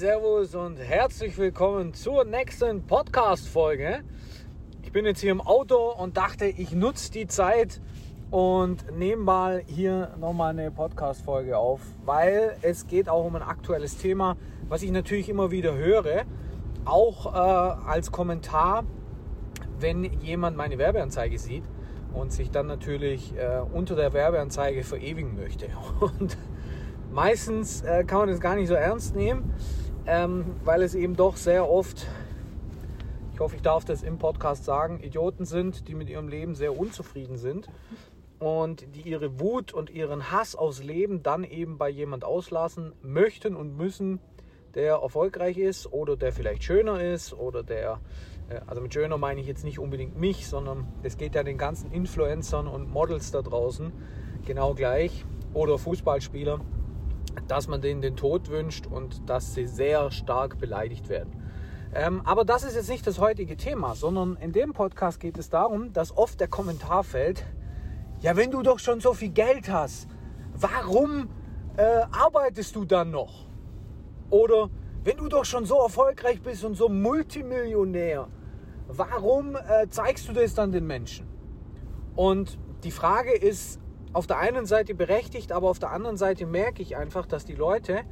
Servus und herzlich willkommen zur nächsten Podcast-Folge. Ich bin jetzt hier im Auto und dachte, ich nutze die Zeit und nehme mal hier nochmal eine Podcast-Folge auf, weil es geht auch um ein aktuelles Thema, was ich natürlich immer wieder höre, auch äh, als Kommentar, wenn jemand meine Werbeanzeige sieht und sich dann natürlich äh, unter der Werbeanzeige verewigen möchte. Und meistens äh, kann man das gar nicht so ernst nehmen, ähm, weil es eben doch sehr oft, ich hoffe, ich darf das im Podcast sagen, Idioten sind, die mit ihrem Leben sehr unzufrieden sind und die ihre Wut und ihren Hass aufs Leben dann eben bei jemand auslassen möchten und müssen, der erfolgreich ist oder der vielleicht schöner ist oder der, äh, also mit schöner meine ich jetzt nicht unbedingt mich, sondern es geht ja den ganzen Influencern und Models da draußen genau gleich oder Fußballspieler, dass man denen den Tod wünscht und dass sie sehr stark beleidigt werden. Ähm, aber das ist jetzt nicht das heutige Thema, sondern in dem Podcast geht es darum, dass oft der Kommentar fällt, ja, wenn du doch schon so viel Geld hast, warum äh, arbeitest du dann noch? Oder wenn du doch schon so erfolgreich bist und so Multimillionär, warum äh, zeigst du das dann den Menschen? Und die Frage ist auf der einen Seite berechtigt, aber auf der anderen Seite merke ich einfach, dass die Leute,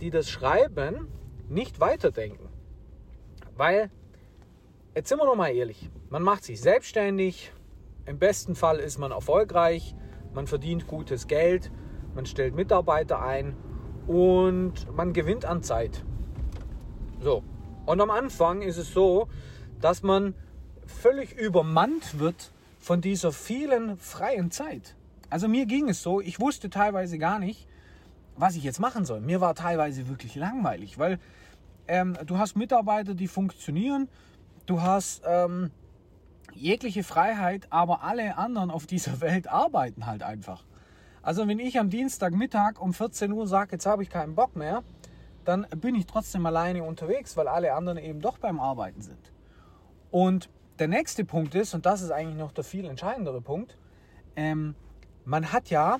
die das schreiben, nicht weiterdenken. Weil, jetzt sind wir doch mal ehrlich, man macht sich selbstständig, im besten Fall ist man erfolgreich, man verdient gutes Geld, man stellt Mitarbeiter ein und man gewinnt an Zeit. So. Und am Anfang ist es so, dass man völlig übermannt wird von dieser vielen freien Zeit. Also mir ging es so, ich wusste teilweise gar nicht, was ich jetzt machen soll. Mir war teilweise wirklich langweilig, weil ähm, du hast Mitarbeiter, die funktionieren, du hast ähm, jegliche Freiheit, aber alle anderen auf dieser Welt arbeiten halt einfach. Also wenn ich am Dienstagmittag um 14 Uhr sage, jetzt habe ich keinen Bock mehr, dann bin ich trotzdem alleine unterwegs, weil alle anderen eben doch beim Arbeiten sind. Und der nächste Punkt ist, und das ist eigentlich noch der viel entscheidendere Punkt, ähm, man hat ja,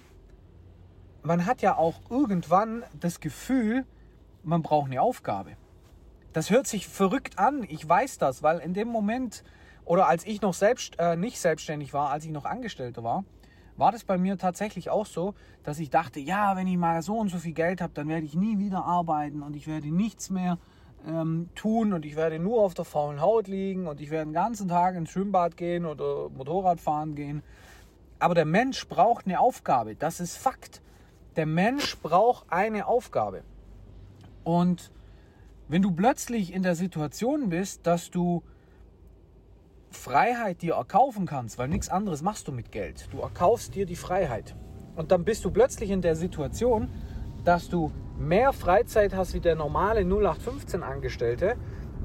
man hat ja auch irgendwann das Gefühl, man braucht eine Aufgabe. Das hört sich verrückt an, ich weiß das, weil in dem Moment, oder als ich noch selbst, äh, nicht selbstständig war, als ich noch Angestellter war, war das bei mir tatsächlich auch so, dass ich dachte, ja, wenn ich mal so und so viel Geld habe, dann werde ich nie wieder arbeiten und ich werde nichts mehr ähm, tun und ich werde nur auf der faulen Haut liegen und ich werde den ganzen Tag ins Schwimmbad gehen oder Motorrad fahren gehen. Aber der Mensch braucht eine Aufgabe, das ist Fakt. Der Mensch braucht eine Aufgabe. Und wenn du plötzlich in der Situation bist, dass du Freiheit dir erkaufen kannst, weil nichts anderes machst du mit Geld. Du erkaufst dir die Freiheit. Und dann bist du plötzlich in der Situation, dass du mehr Freizeit hast wie der normale 0815-Angestellte,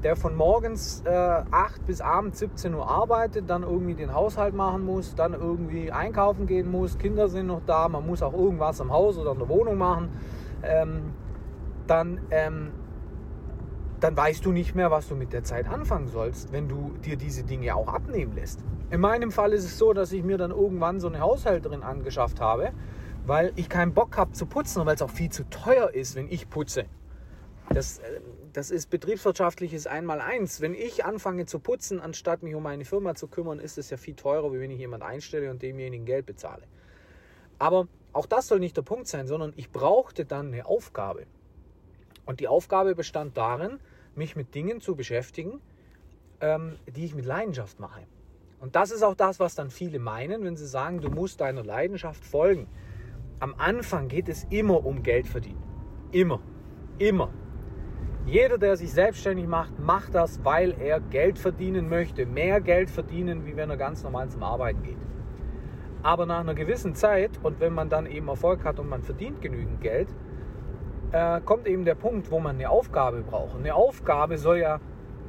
der von morgens äh, 8 bis abends 17 Uhr arbeitet, dann irgendwie den Haushalt machen muss, dann irgendwie einkaufen gehen muss, Kinder sind noch da, man muss auch irgendwas am Haus oder in der Wohnung machen. Ähm, dann ähm, dann weißt du nicht mehr, was du mit der Zeit anfangen sollst, wenn du dir diese Dinge auch abnehmen lässt. In meinem Fall ist es so, dass ich mir dann irgendwann so eine Haushälterin angeschafft habe, weil ich keinen Bock habe zu putzen und weil es auch viel zu teuer ist, wenn ich putze. Das, äh, das ist betriebswirtschaftliches Einmaleins. Wenn ich anfange zu putzen, anstatt mich um meine Firma zu kümmern, ist es ja viel teurer, wie wenn ich jemand einstelle und demjenigen Geld bezahle. Aber auch das soll nicht der Punkt sein, sondern ich brauchte dann eine Aufgabe. Und die Aufgabe bestand darin, mich mit Dingen zu beschäftigen, ähm, die ich mit Leidenschaft mache. Und das ist auch das, was dann viele meinen, wenn sie sagen, du musst deiner Leidenschaft folgen. Am Anfang geht es immer um Geld verdienen. Immer. Immer. Jeder, der sich selbstständig macht, macht das, weil er Geld verdienen möchte. Mehr Geld verdienen, wie wenn er ganz normal zum Arbeiten geht. Aber nach einer gewissen Zeit und wenn man dann eben Erfolg hat und man verdient genügend Geld, äh, kommt eben der Punkt, wo man eine Aufgabe braucht. Eine Aufgabe soll ja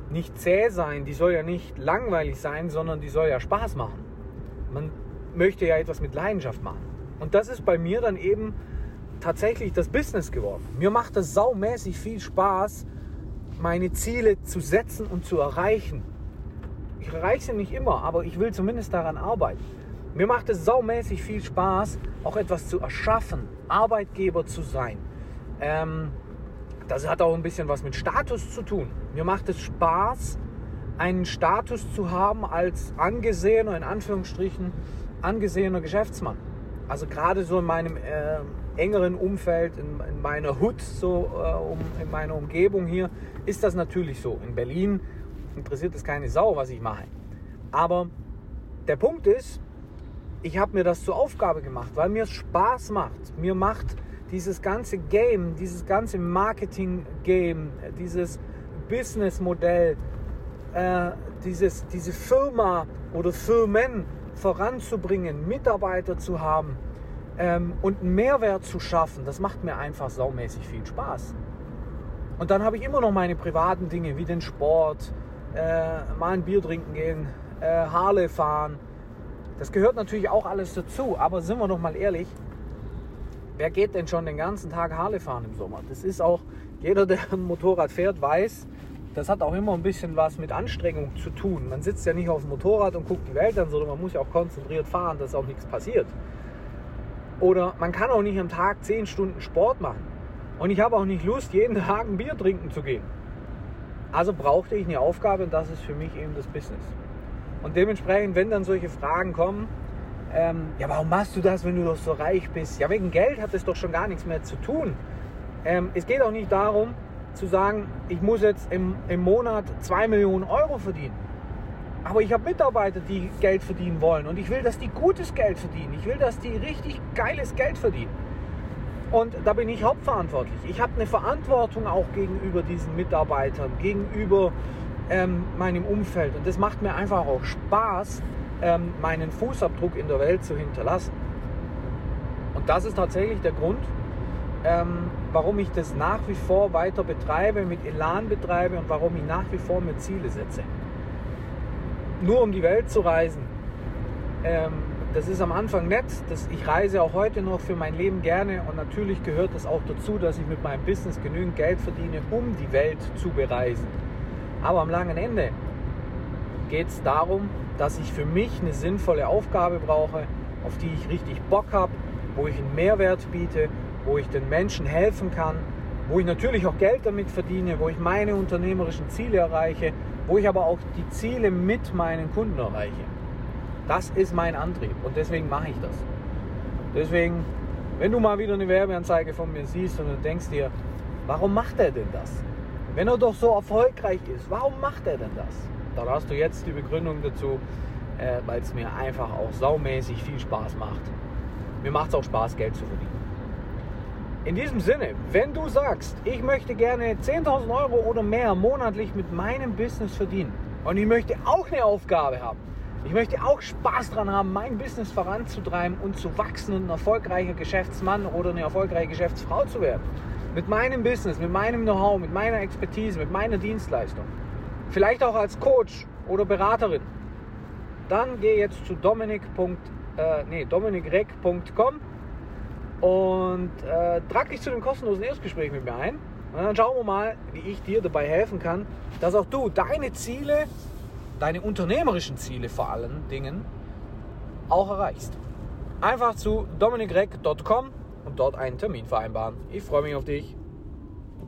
nicht zäh sein, die soll ja nicht langweilig sein, sondern die soll ja Spaß machen. Man möchte ja etwas mit Leidenschaft machen. Und das ist bei mir dann eben tatsächlich das Business geworden. Mir macht es saumäßig viel Spaß, meine Ziele zu setzen und zu erreichen. Ich erreiche sie nicht immer, aber ich will zumindest daran arbeiten. Mir macht es saumäßig viel Spaß, auch etwas zu erschaffen, Arbeitgeber zu sein, ähm, das hat auch ein bisschen was mit Status zu tun. Mir macht es Spaß, einen Status zu haben als angesehener, in Anführungsstrichen, angesehener Geschäftsmann. Also gerade so in meinem äh, engeren Umfeld, in, in meiner Hut, so äh, um, in meiner Umgebung hier, ist das natürlich so. In Berlin interessiert es keine Sau, was ich mache. Aber der Punkt ist, ich habe mir das zur Aufgabe gemacht, weil mir es Spaß macht. Mir macht dieses ganze Game, dieses ganze Marketing-Game, dieses Business-Modell, äh, diese Firma oder Firmen voranzubringen, Mitarbeiter zu haben ähm, und einen Mehrwert zu schaffen, das macht mir einfach saumäßig viel Spaß. Und dann habe ich immer noch meine privaten Dinge wie den Sport, äh, mal ein Bier trinken gehen, äh, Harley fahren. Das gehört natürlich auch alles dazu, aber sind wir noch mal ehrlich, wer geht denn schon den ganzen Tag Harley fahren im Sommer? Das ist auch, jeder, der ein Motorrad fährt, weiß, das hat auch immer ein bisschen was mit Anstrengung zu tun. Man sitzt ja nicht auf dem Motorrad und guckt die Welt an, sondern man muss ja auch konzentriert fahren, dass auch nichts passiert. Oder man kann auch nicht am Tag 10 Stunden Sport machen. Und ich habe auch nicht Lust, jeden Tag ein Bier trinken zu gehen. Also brauchte ich eine Aufgabe und das ist für mich eben das Business. Und dementsprechend, wenn dann solche Fragen kommen, ähm, ja, warum machst du das, wenn du doch so reich bist? Ja, wegen Geld hat es doch schon gar nichts mehr zu tun. Ähm, es geht auch nicht darum, zu sagen, ich muss jetzt im, im Monat 2 Millionen Euro verdienen. Aber ich habe Mitarbeiter, die Geld verdienen wollen und ich will, dass die gutes Geld verdienen. Ich will, dass die richtig geiles Geld verdienen. Und da bin ich hauptverantwortlich. Ich habe eine Verantwortung auch gegenüber diesen Mitarbeitern, gegenüber ähm, meinem Umfeld. Und das macht mir einfach auch Spaß, ähm, meinen Fußabdruck in der Welt zu hinterlassen. Und das ist tatsächlich der Grund, ähm, warum ich das nach wie vor weiter betreibe, mit Elan betreibe und warum ich nach wie vor mir Ziele setze. Nur um die Welt zu reisen, ähm, das ist am Anfang nett. Das, ich reise auch heute noch für mein Leben gerne und natürlich gehört es auch dazu, dass ich mit meinem Business genügend Geld verdiene, um die Welt zu bereisen. Aber am langen Ende geht es darum, dass ich für mich eine sinnvolle Aufgabe brauche, auf die ich richtig Bock habe, wo ich einen Mehrwert biete, wo ich den Menschen helfen kann, wo ich natürlich auch Geld damit verdiene, wo ich meine unternehmerischen Ziele erreiche, wo ich aber auch die Ziele mit meinen Kunden erreiche. Das ist mein Antrieb und deswegen mache ich das. Deswegen, wenn du mal wieder eine Werbeanzeige von mir siehst und du denkst dir, warum macht er denn das? Wenn er doch so erfolgreich ist, warum macht er denn das? Dann hast du jetzt die Begründung dazu, äh, weil es mir einfach auch saumäßig viel Spaß macht. Mir macht es auch Spaß, Geld zu verdienen. In diesem Sinne, wenn du sagst, ich möchte gerne 10.000 Euro oder mehr monatlich mit meinem Business verdienen und ich möchte auch eine Aufgabe haben, ich möchte auch Spaß daran haben, mein Business voranzutreiben und zu wachsen und ein erfolgreicher Geschäftsmann oder eine erfolgreiche Geschäftsfrau zu werden. Mit meinem Business, mit meinem Know-how, mit meiner Expertise, mit meiner Dienstleistung. Vielleicht auch als Coach oder Beraterin. Dann geh jetzt zu dominik. Äh, nee, dominikreck.com und äh, trag dich zu dem kostenlosen Erstgespräch mit mir ein. Und dann schauen wir mal, wie ich dir dabei helfen kann, dass auch du deine Ziele deine unternehmerischen Ziele vor allen Dingen auch erreichst. Einfach zu dominikreck.com und dort einen Termin vereinbaren. Ich freue mich auf dich.